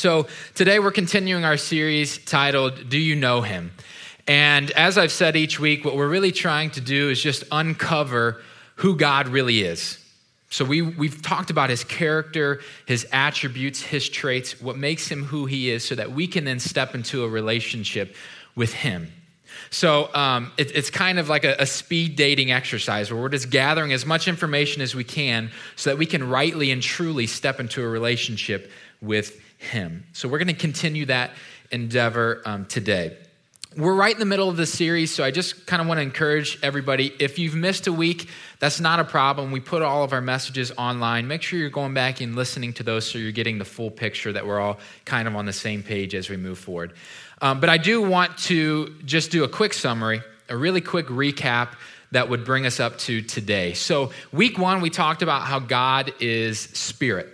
So, today we're continuing our series titled, Do You Know Him? And as I've said each week, what we're really trying to do is just uncover who God really is. So, we, we've talked about his character, his attributes, his traits, what makes him who he is, so that we can then step into a relationship with him. So um, it, it's kind of like a, a, speed dating exercise where we're just gathering as much information as we can so that we can rightly and truly step into a relationship with him. So we're going to continue that endeavor um, today. We're right in the middle of the series, so I just kind of want to encourage everybody. If you've missed a week, that's not a problem. We put all of our messages online. Make sure you're going back and listening to those so you're getting the full picture that we're all kind of on the same page as we move forward. Um, but I do want to just do a quick summary, a really quick recap that would bring us up to today. So, week one, we talked about how God is spirit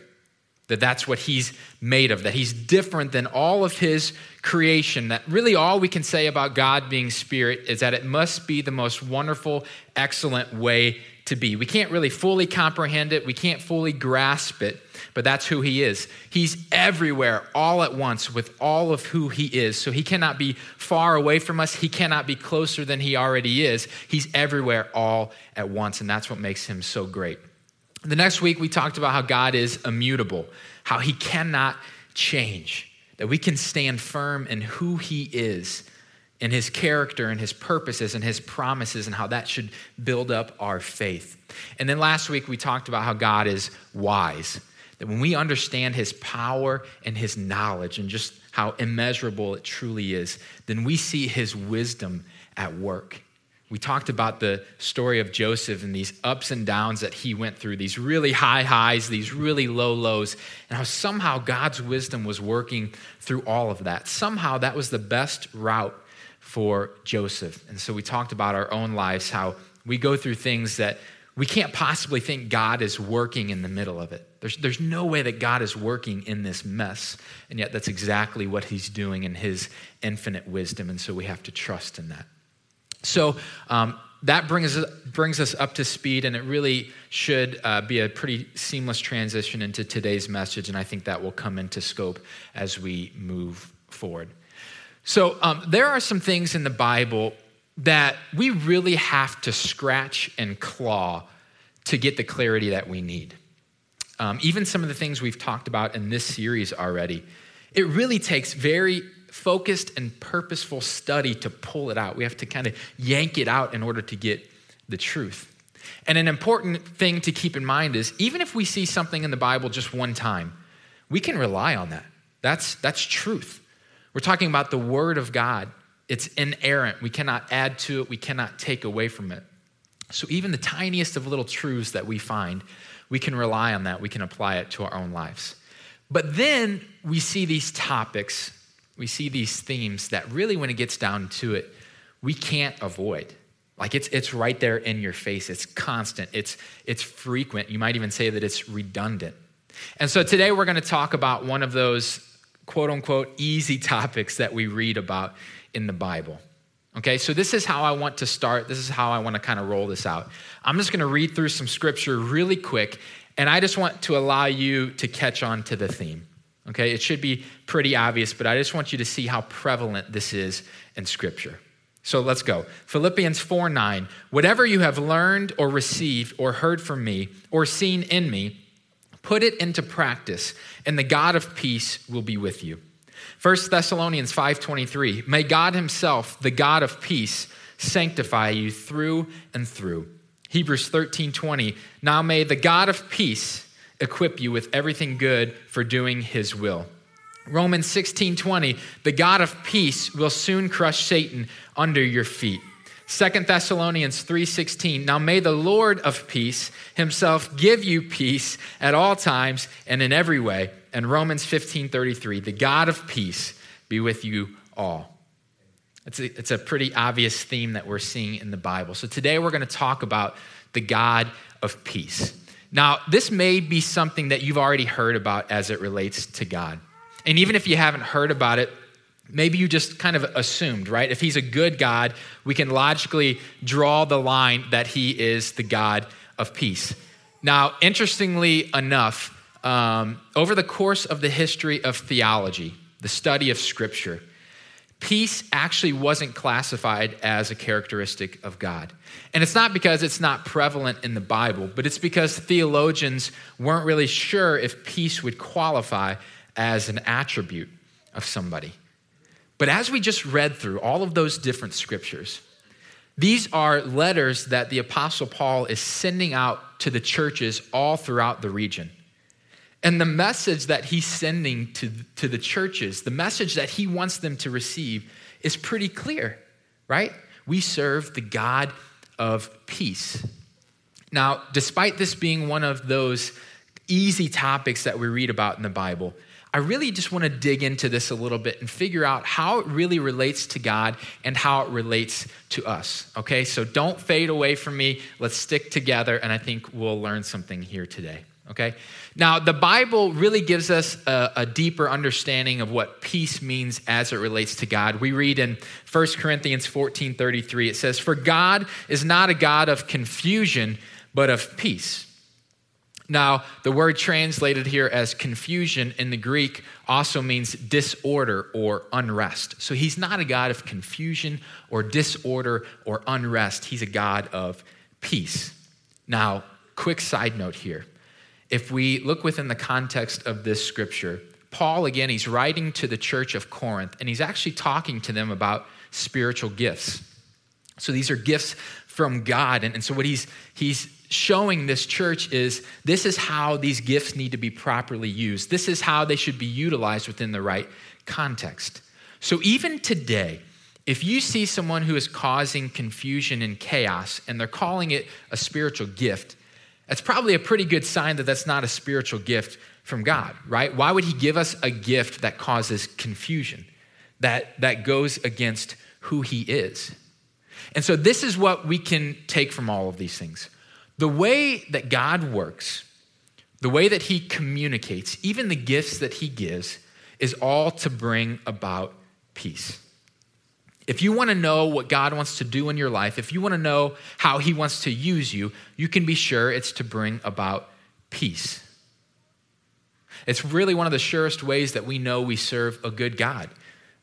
that that's what he's made of, that he's different than all of his creation. That really all we can say about God being spirit is that it must be the most wonderful, excellent way to be. We can't really fully comprehend it, we can't fully grasp it, but that's who he is. He's everywhere all at once with all of who he is. So he cannot be far away from us, he cannot be closer than he already is. He's everywhere all at once, and that's what makes him so great. The next week, we talked about how God is immutable, how he cannot change, that we can stand firm in who he is, in his character and his purposes and his promises, and how that should build up our faith. And then last week, we talked about how God is wise, that when we understand his power and his knowledge and just how immeasurable it truly is, then we see his wisdom at work. We talked about the story of Joseph and these ups and downs that he went through, these really high highs, these really low lows, and how somehow God's wisdom was working through all of that. Somehow that was the best route for Joseph. And so we talked about our own lives, how we go through things that we can't possibly think God is working in the middle of it. There's, there's no way that God is working in this mess. And yet, that's exactly what He's doing in His infinite wisdom. And so we have to trust in that. So um, that brings us, brings us up to speed, and it really should uh, be a pretty seamless transition into today's message, and I think that will come into scope as we move forward. So, um, there are some things in the Bible that we really have to scratch and claw to get the clarity that we need. Um, even some of the things we've talked about in this series already, it really takes very focused and purposeful study to pull it out. We have to kind of yank it out in order to get the truth. And an important thing to keep in mind is even if we see something in the Bible just one time, we can rely on that. That's, that's truth. We're talking about the Word of God. It's inerrant. We cannot add to it, we cannot take away from it. So, even the tiniest of little truths that we find, we can rely on that. We can apply it to our own lives. But then we see these topics we see these themes that really, when it gets down to it, we can't avoid. Like it's, it's right there in your face. It's constant. It's, it's frequent. You might even say that it's redundant. And so today we're going to talk about one of those quote unquote easy topics that we read about in the Bible. Okay, so this is how I want to start. This is how I want to kind of roll this out. I'm just going to read through some scripture really quick, and I just want to allow you to catch on to the theme. Okay, it should be pretty obvious, but I just want you to see how prevalent this is in Scripture. So let's go. Philippians 4 9. Whatever you have learned or received or heard from me or seen in me, put it into practice, and the God of peace will be with you. 1 Thessalonians 5:23 May God himself, the God of peace, sanctify you through and through. Hebrews 13:20 Now may the God of peace equip you with everything good for doing his will. Romans 16 20, the God of peace will soon crush Satan under your feet. 2 Thessalonians 3:16 Now may the Lord of peace himself give you peace at all times and in every way. And Romans 15:33 The God of peace be with you all. It's a, it's a pretty obvious theme that we're seeing in the Bible. So today we're going to talk about the God of peace. Now, this may be something that you've already heard about as it relates to God. And even if you haven't heard about it, maybe you just kind of assumed, right? If he's a good God, we can logically draw the line that he is the God of peace. Now, interestingly enough, um, over the course of the history of theology, the study of Scripture, peace actually wasn't classified as a characteristic of God. And it's not because it's not prevalent in the Bible, but it's because theologians weren't really sure if peace would qualify as an attribute of somebody. But as we just read through all of those different scriptures, these are letters that the Apostle Paul is sending out to the churches all throughout the region. And the message that he's sending to, to the churches, the message that he wants them to receive, is pretty clear, right? We serve the God of peace. Now, despite this being one of those easy topics that we read about in the Bible, I really just want to dig into this a little bit and figure out how it really relates to God and how it relates to us. Okay, so don't fade away from me. Let's stick together, and I think we'll learn something here today. Okay, now the Bible really gives us a, a deeper understanding of what peace means as it relates to God. We read in 1 Corinthians 14 33, it says, For God is not a God of confusion, but of peace now, the word translated here as confusion in the Greek also means disorder or unrest. So he's not a God of confusion or disorder or unrest. He's a God of peace. Now, quick side note here. If we look within the context of this scripture, Paul, again, he's writing to the church of Corinth, and he's actually talking to them about spiritual gifts. So these are gifts from God. And, and so what he's, he's showing this church is this is how these gifts need to be properly used. This is how they should be utilized within the right context. So even today, if you see someone who is causing confusion and chaos and they're calling it a spiritual gift, that's probably a pretty good sign that that's not a spiritual gift from God, right? Why would He give us a gift that causes confusion, that, that goes against who He is? And so, this is what we can take from all of these things. The way that God works, the way that He communicates, even the gifts that He gives, is all to bring about peace. If you want to know what God wants to do in your life, if you want to know how He wants to use you, you can be sure it's to bring about peace. It's really one of the surest ways that we know we serve a good God,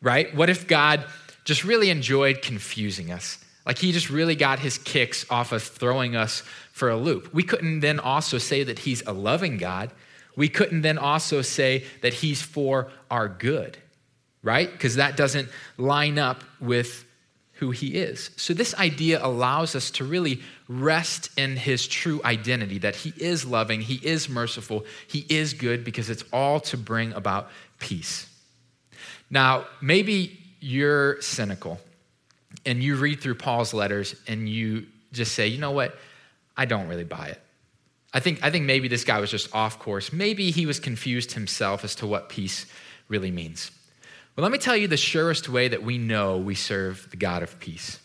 right? What if God just really enjoyed confusing us? Like he just really got his kicks off of throwing us for a loop. We couldn't then also say that he's a loving God. We couldn't then also say that he's for our good, right? Because that doesn't line up with who he is. So, this idea allows us to really rest in his true identity that he is loving, he is merciful, he is good, because it's all to bring about peace. Now, maybe you're cynical and you read through Paul's letters and you just say, you know what? I don't really buy it. I think, I think maybe this guy was just off course. Maybe he was confused himself as to what peace really means. Well, let me tell you the surest way that we know we serve the God of peace.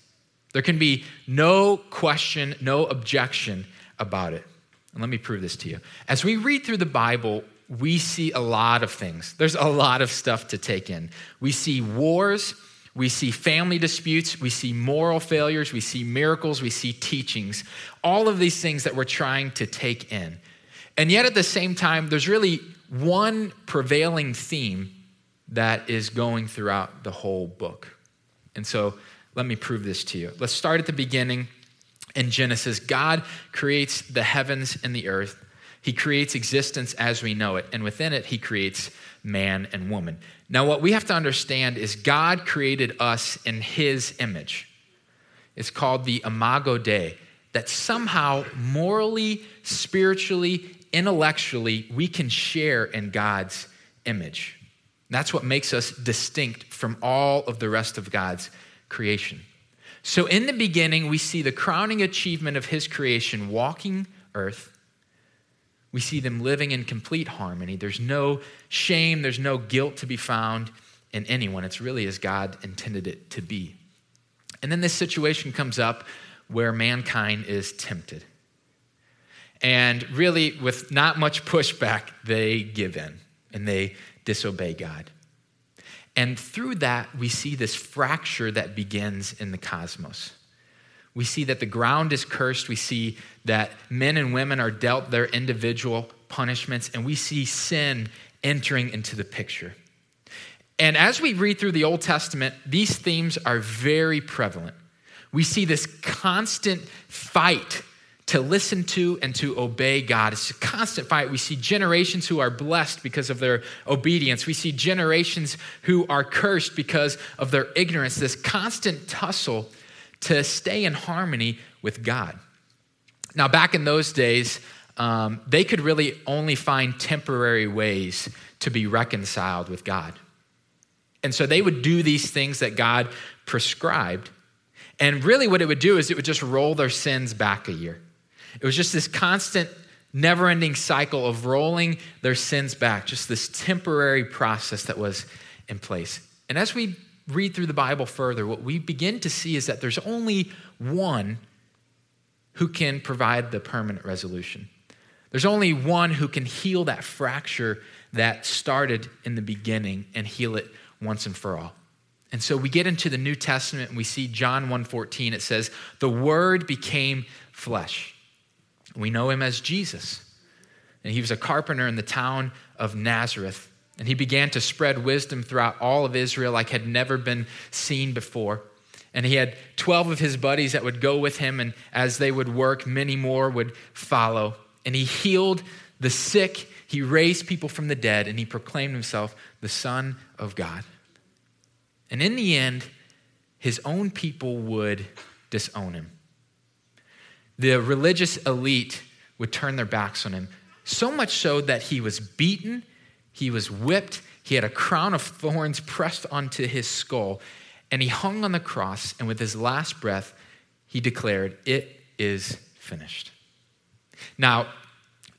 There can be no question, no objection about it. And let me prove this to you. As we read through the Bible, we see a lot of things. There's a lot of stuff to take in. We see wars, we see family disputes, we see moral failures, we see miracles, we see teachings, all of these things that we're trying to take in. And yet at the same time, there's really one prevailing theme that is going throughout the whole book. And so let me prove this to you. Let's start at the beginning in Genesis. God creates the heavens and the earth. He creates existence as we know it, and within it, He creates man and woman. Now, what we have to understand is God created us in His image. It's called the Imago Dei, that somehow morally, spiritually, intellectually, we can share in God's image. That's what makes us distinct from all of the rest of God's creation. So, in the beginning, we see the crowning achievement of His creation walking earth we see them living in complete harmony. There's no shame, there's no guilt to be found in anyone. It's really as God intended it to be. And then this situation comes up where mankind is tempted. And really, with not much pushback, they give in and they disobey God. And through that, we see this fracture that begins in the cosmos. We see that the ground is cursed. We see that men and women are dealt their individual punishments, and we see sin entering into the picture. And as we read through the Old Testament, these themes are very prevalent. We see this constant fight to listen to and to obey God. It's a constant fight. We see generations who are blessed because of their obedience. We see generations who are cursed because of their ignorance. This constant tussle to stay in harmony with God. Now, back in those days, um, they could really only find temporary ways to be reconciled with God. And so they would do these things that God prescribed. And really, what it would do is it would just roll their sins back a year. It was just this constant, never ending cycle of rolling their sins back, just this temporary process that was in place. And as we read through the Bible further, what we begin to see is that there's only one who can provide the permanent resolution. There's only one who can heal that fracture that started in the beginning and heal it once and for all. And so we get into the New Testament and we see John 1:14 it says the word became flesh we know him as Jesus. And he was a carpenter in the town of Nazareth. And he began to spread wisdom throughout all of Israel like had never been seen before. And he had 12 of his buddies that would go with him, and as they would work, many more would follow. And he healed the sick, he raised people from the dead, and he proclaimed himself the Son of God. And in the end, his own people would disown him the religious elite would turn their backs on him. So much so that he was beaten, he was whipped, he had a crown of thorns pressed onto his skull, and he hung on the cross, and with his last breath, he declared, It is finished. Now,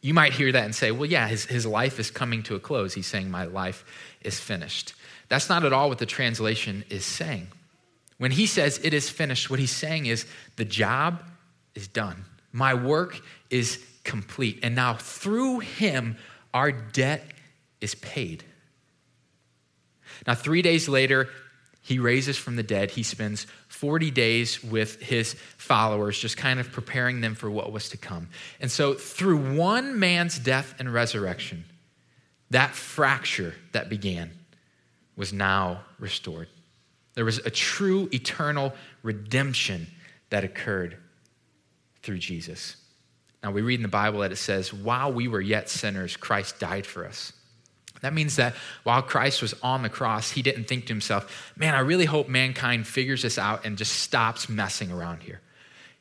you might hear that and say, well, yeah, his, his life is coming to a close. He's saying, My life is finished. That's not at all what the translation is saying. When he says it is finished, what he's saying is the job is done. My work is complete. And now through him, our debt is paid. Now, three days later, he raises from the dead. He spends 40 days with his followers, just kind of preparing them for what was to come. And so, through one man's death and resurrection, that fracture that began was now restored. There was a true eternal redemption that occurred through Jesus. Now, we read in the Bible that it says, while we were yet sinners, Christ died for us. That means that while Christ was on the cross, he didn't think to himself, man, I really hope mankind figures this out and just stops messing around here.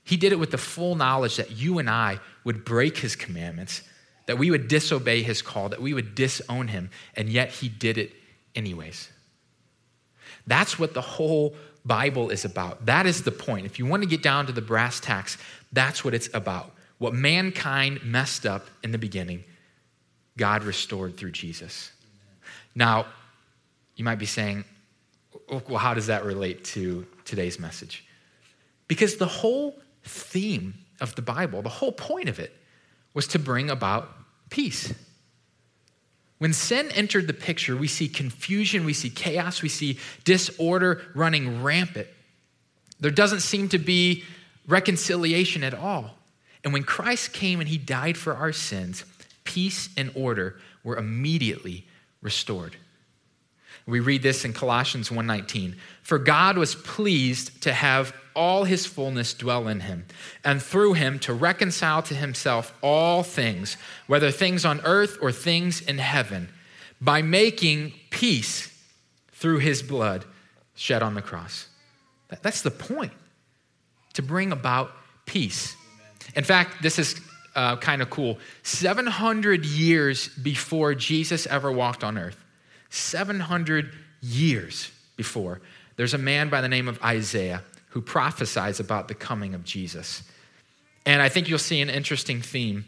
He did it with the full knowledge that you and I would break his commandments, that we would disobey his call, that we would disown him, and yet he did it anyways. That's what the whole Bible is about. That is the point. If you want to get down to the brass tacks, that's what it's about. What mankind messed up in the beginning, God restored through Jesus. Now, you might be saying, oh, well, how does that relate to today's message? Because the whole theme of the Bible, the whole point of it, was to bring about peace. When sin entered the picture, we see confusion, we see chaos, we see disorder running rampant. There doesn't seem to be reconciliation at all. And when Christ came and he died for our sins, peace and order were immediately restored. We read this in Colossians 1:19. For God was pleased to have all his fullness dwell in him, and through him to reconcile to himself all things, whether things on earth or things in heaven, by making peace through his blood shed on the cross. That's the point to bring about peace. In fact, this is uh, kind of cool. 700 years before Jesus ever walked on earth, 700 years before, there's a man by the name of Isaiah who prophesies about the coming of Jesus. And I think you'll see an interesting theme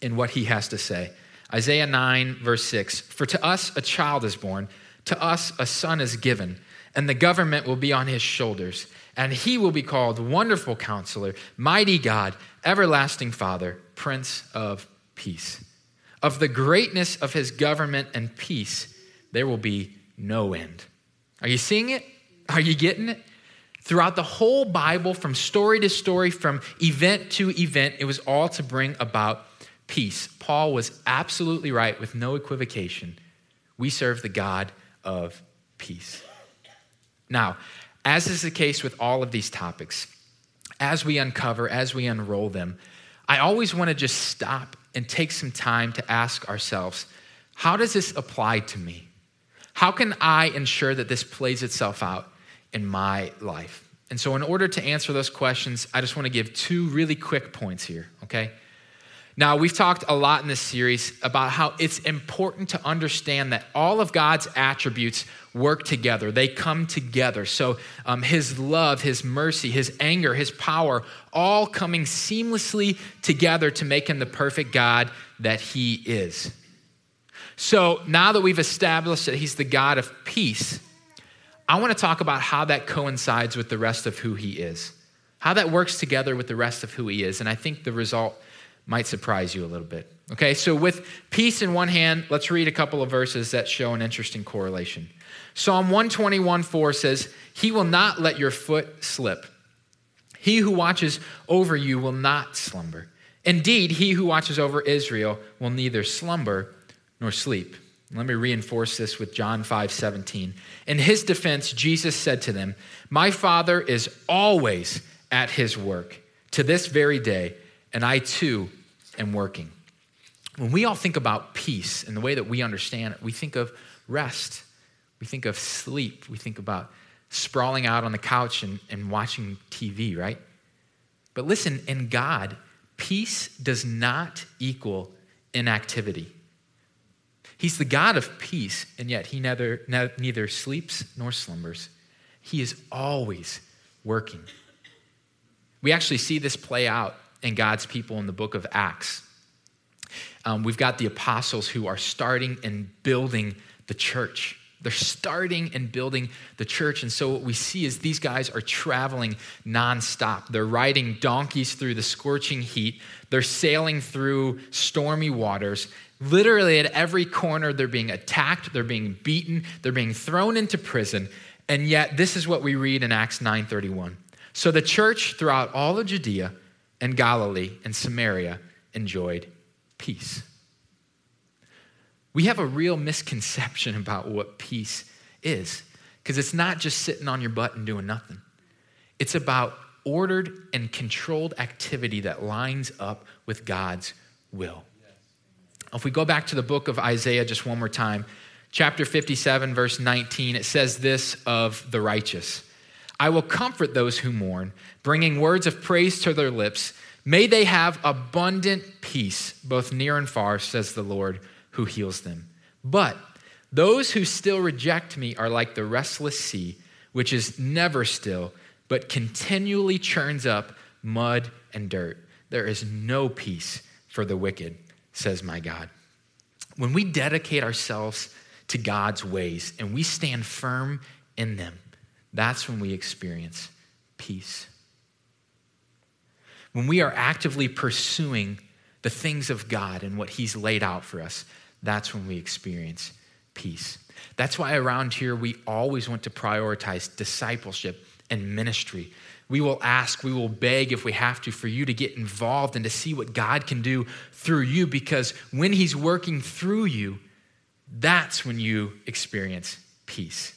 in what he has to say. Isaiah 9, verse 6 For to us a child is born, to us a son is given, and the government will be on his shoulders and he will be called Wonderful Counselor, Mighty God, Everlasting Father, Prince of Peace. Of the greatness of his government and peace, there will be no end. Are you seeing it? Are you getting it? Throughout the whole Bible, from story to story, from event to event, it was all to bring about peace, Paul was absolutely right with no equivocation. We serve the God of peace. Now, as is the case with all of these topics, as we uncover, as we unroll them, I always want to just stop and take some time to ask ourselves how does this apply to me? How can I ensure that this plays itself out in my life? And so, in order to answer those questions, I just want to give two really quick points here, okay? Now, we've talked a lot in this series about how it's important to understand that all of God's attributes work together, they come together. So, um, His love, His mercy, His anger, His power, all coming seamlessly together to make Him the perfect God that He is. So, now that we've established that He's the God of peace, I want to talk about how that coincides with the rest of who He is, how that works together with the rest of who He is. And I think the result might surprise you a little bit. Okay, so with peace in one hand, let's read a couple of verses that show an interesting correlation. Psalm 121 4 says, He will not let your foot slip. He who watches over you will not slumber. Indeed, he who watches over Israel will neither slumber nor sleep. Let me reinforce this with John 5 17. In his defense, Jesus said to them, My Father is always at his work to this very day and I too am working. When we all think about peace and the way that we understand it, we think of rest, we think of sleep, we think about sprawling out on the couch and, and watching TV, right? But listen, in God, peace does not equal inactivity. He's the God of peace, and yet he neither, neither sleeps nor slumbers. He is always working. We actually see this play out in God's people in the book of Acts. Um, we've got the apostles who are starting and building the church. They're starting and building the church. And so, what we see is these guys are traveling nonstop. They're riding donkeys through the scorching heat, they're sailing through stormy waters. Literally, at every corner, they're being attacked, they're being beaten, they're being thrown into prison. And yet, this is what we read in Acts 9:31. So the church throughout all of Judea and Galilee and Samaria enjoyed peace. We have a real misconception about what peace is because it's not just sitting on your butt and doing nothing. It's about ordered and controlled activity that lines up with God's will. If we go back to the book of Isaiah just one more time, chapter 57, verse 19, it says this of the righteous I will comfort those who mourn, bringing words of praise to their lips. May they have abundant peace, both near and far, says the Lord who heals them. But those who still reject me are like the restless sea, which is never still, but continually churns up mud and dirt. There is no peace for the wicked, says my God. When we dedicate ourselves to God's ways and we stand firm in them, that's when we experience peace. When we are actively pursuing the things of God and what He's laid out for us, that's when we experience peace. That's why around here we always want to prioritize discipleship and ministry. We will ask, we will beg if we have to for you to get involved and to see what God can do through you because when He's working through you, that's when you experience peace.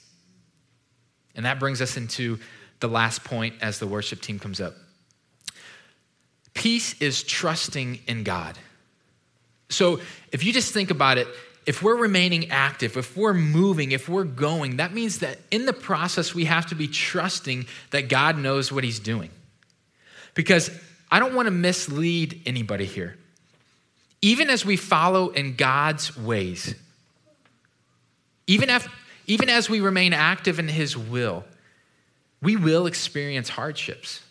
And that brings us into the last point as the worship team comes up. Peace is trusting in God. So if you just think about it, if we're remaining active, if we're moving, if we're going, that means that in the process, we have to be trusting that God knows what He's doing. Because I don't want to mislead anybody here. Even as we follow in God's ways, even if even as we remain active in His will, we will experience hardships.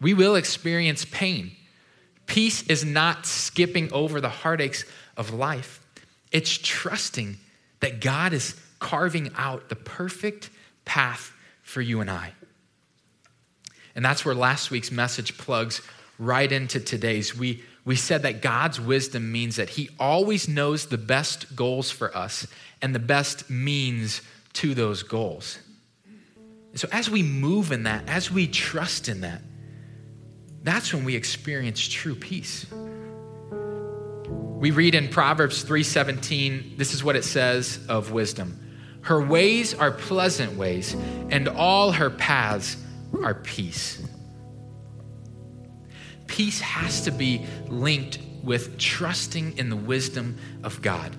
We will experience pain. Peace is not skipping over the heartaches of life, it's trusting that God is carving out the perfect path for you and I. And that's where last week's message plugs right into today's. We, we said that God's wisdom means that He always knows the best goals for us and the best means to those goals. So, as we move in that, as we trust in that, that's when we experience true peace. We read in Proverbs 3:17, this is what it says of wisdom. Her ways are pleasant ways, and all her paths are peace. Peace has to be linked with trusting in the wisdom of God.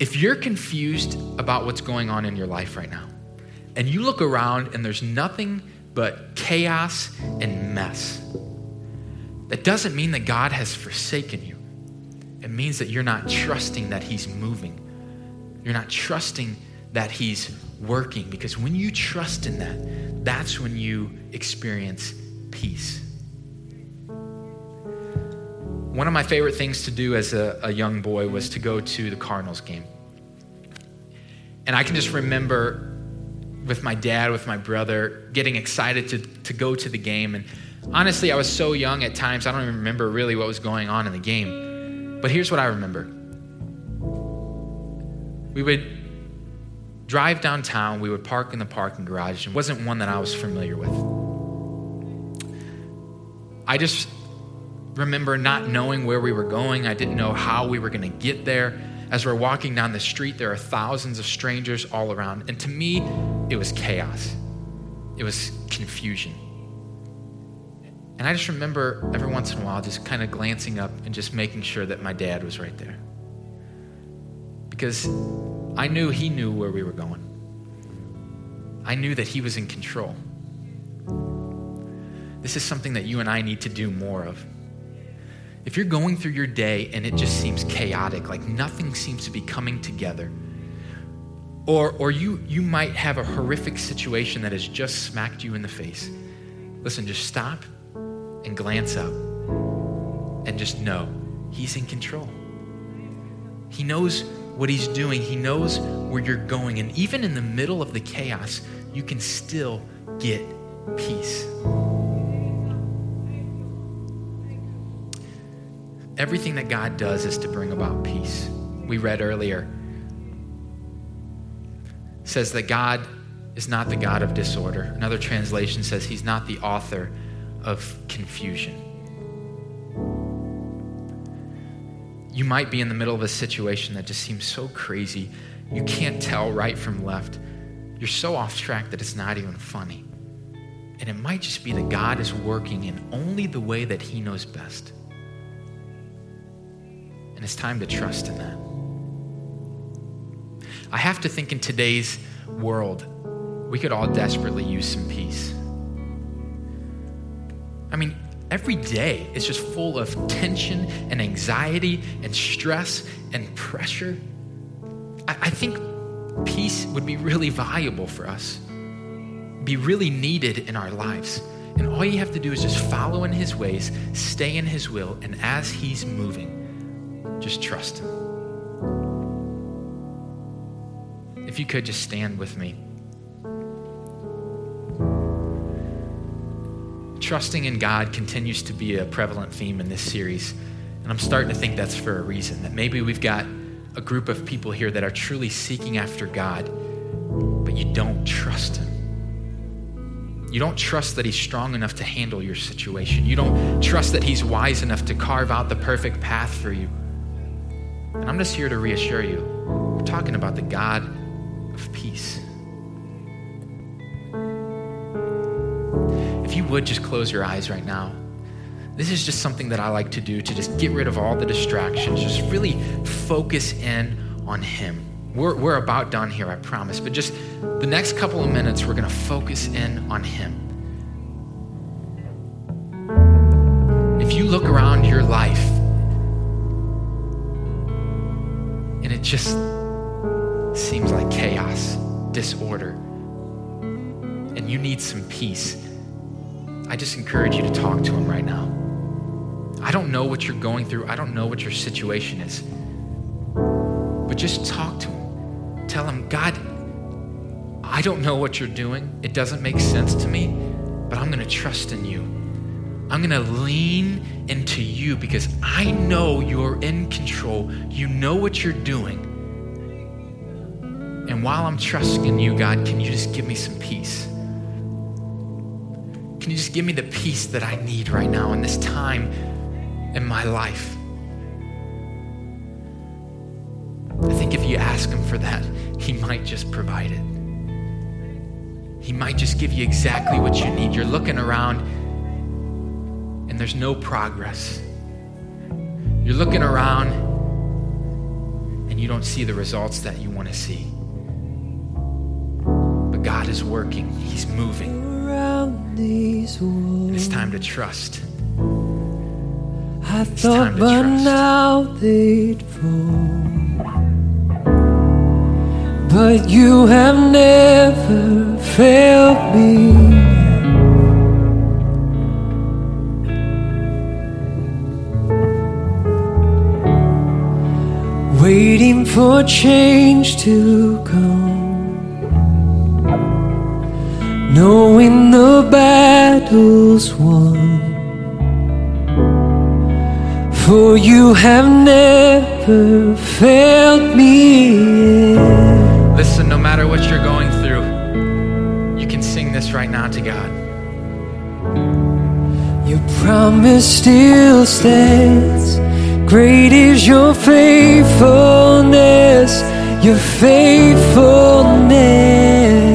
If you're confused about what's going on in your life right now, and you look around and there's nothing but chaos and mess, that doesn't mean that God has forsaken you. It means that you're not trusting that He's moving. You're not trusting that He's working because when you trust in that, that's when you experience peace. One of my favorite things to do as a, a, young boy was to go to the Cardinals game. And I can just remember with my dad, with my brother, getting excited to, to go to the game. And honestly, I was so young at times, I don't even remember really what was going on in the game. But here's what I remember we would drive downtown, we would park in the parking garage. and It wasn't one that I was familiar with. I just remember not knowing where we were going. I didn't know how we were going to get there. As we're walking down the street, there are thousands of strangers all around. And to me, it was chaos, it was confusion. And I just remember every once in a while just kind of glancing up and just making sure that my dad was right there. Because I knew he knew where we were going. I knew that he was in control. This is something that you and I need to do more of. If you're going through your day and it just seems chaotic, like nothing seems to be coming together, or, or you, you might have a horrific situation that has just smacked you in the face, listen, just stop and glance up and just know He's in control. He knows what He's doing, He knows where you're going. And even in the middle of the chaos, you can still get peace. Everything that God does is to bring about peace. We read earlier says that God is not the God of disorder. Another translation says he's not the author of confusion. You might be in the middle of a situation that just seems so crazy. You can't tell right from left. You're so off track that it's not even funny. And it might just be that God is working in only the way that He knows best. And it's time to trust in that. I have to think in today's world, we could all desperately use some peace. Every day is just full of tension and anxiety and stress and pressure. I, I think peace would be really valuable for us, be really needed in our lives. And all you have to do is just follow in his ways, stay in his will, and as he's moving, just trust him. If you could just stand with me. Trusting in God continues to be a prevalent theme in this series. And I'm starting to think that's for a reason. That maybe we've got a group of people here that are truly seeking after God, but you don't trust Him. You don't trust that He's strong enough to handle your situation. You don't trust that He's wise enough to carve out the perfect path for you. And I'm just here to reassure you we're talking about the God of peace. You would just close your eyes right now. This is just something that I like to do to just get rid of all the distractions, just really focus in on Him. We're, we're about done here, I promise, but just the next couple of minutes, we're going to focus in on Him. If you look around your life and it just seems like chaos, disorder, and you need some peace, I just encourage you to talk to him right now. I don't know what you're going through, I don't know what your situation is, but just talk to him. Tell him, God, I don't know what you're doing. It doesn't make sense to me, but I'm going to trust in you. I'm going to lean into you because I know you're in control. You know what you're doing. And while I'm trusting in you, God, can you just give me some peace? Can you just give me the peace that I need right now in this time in my life? I think if you ask Him for that, He might just provide it. He might just give you exactly what you need. You're looking around and there's no progress. You're looking around and you don't see the results that you want to see. But God is working, He's moving. It's time to trust. I thought by now they'd fall. But you have never failed me. Waiting for change to come. Knowing the battle's won. For you have never failed me. yet. Listen, no matter what you're going through, you can sing this right now to God. Your promise still stands. Great is your faithfulness, your faithfulness.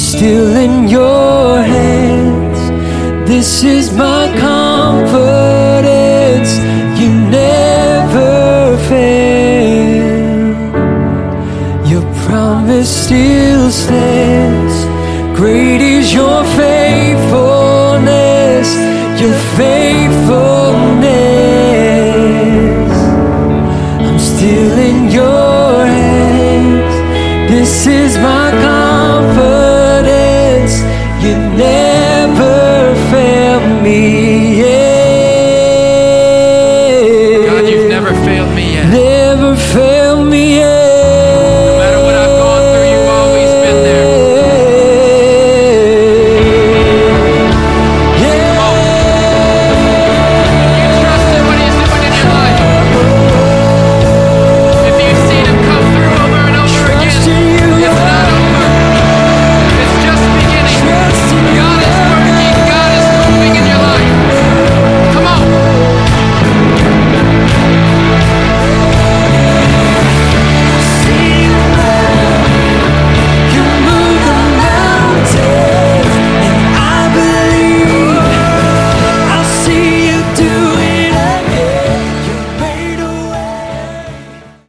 Still in your hands. This is my confidence. You never fail. Your promise still stands. Great is your faithfulness, your faithfulness.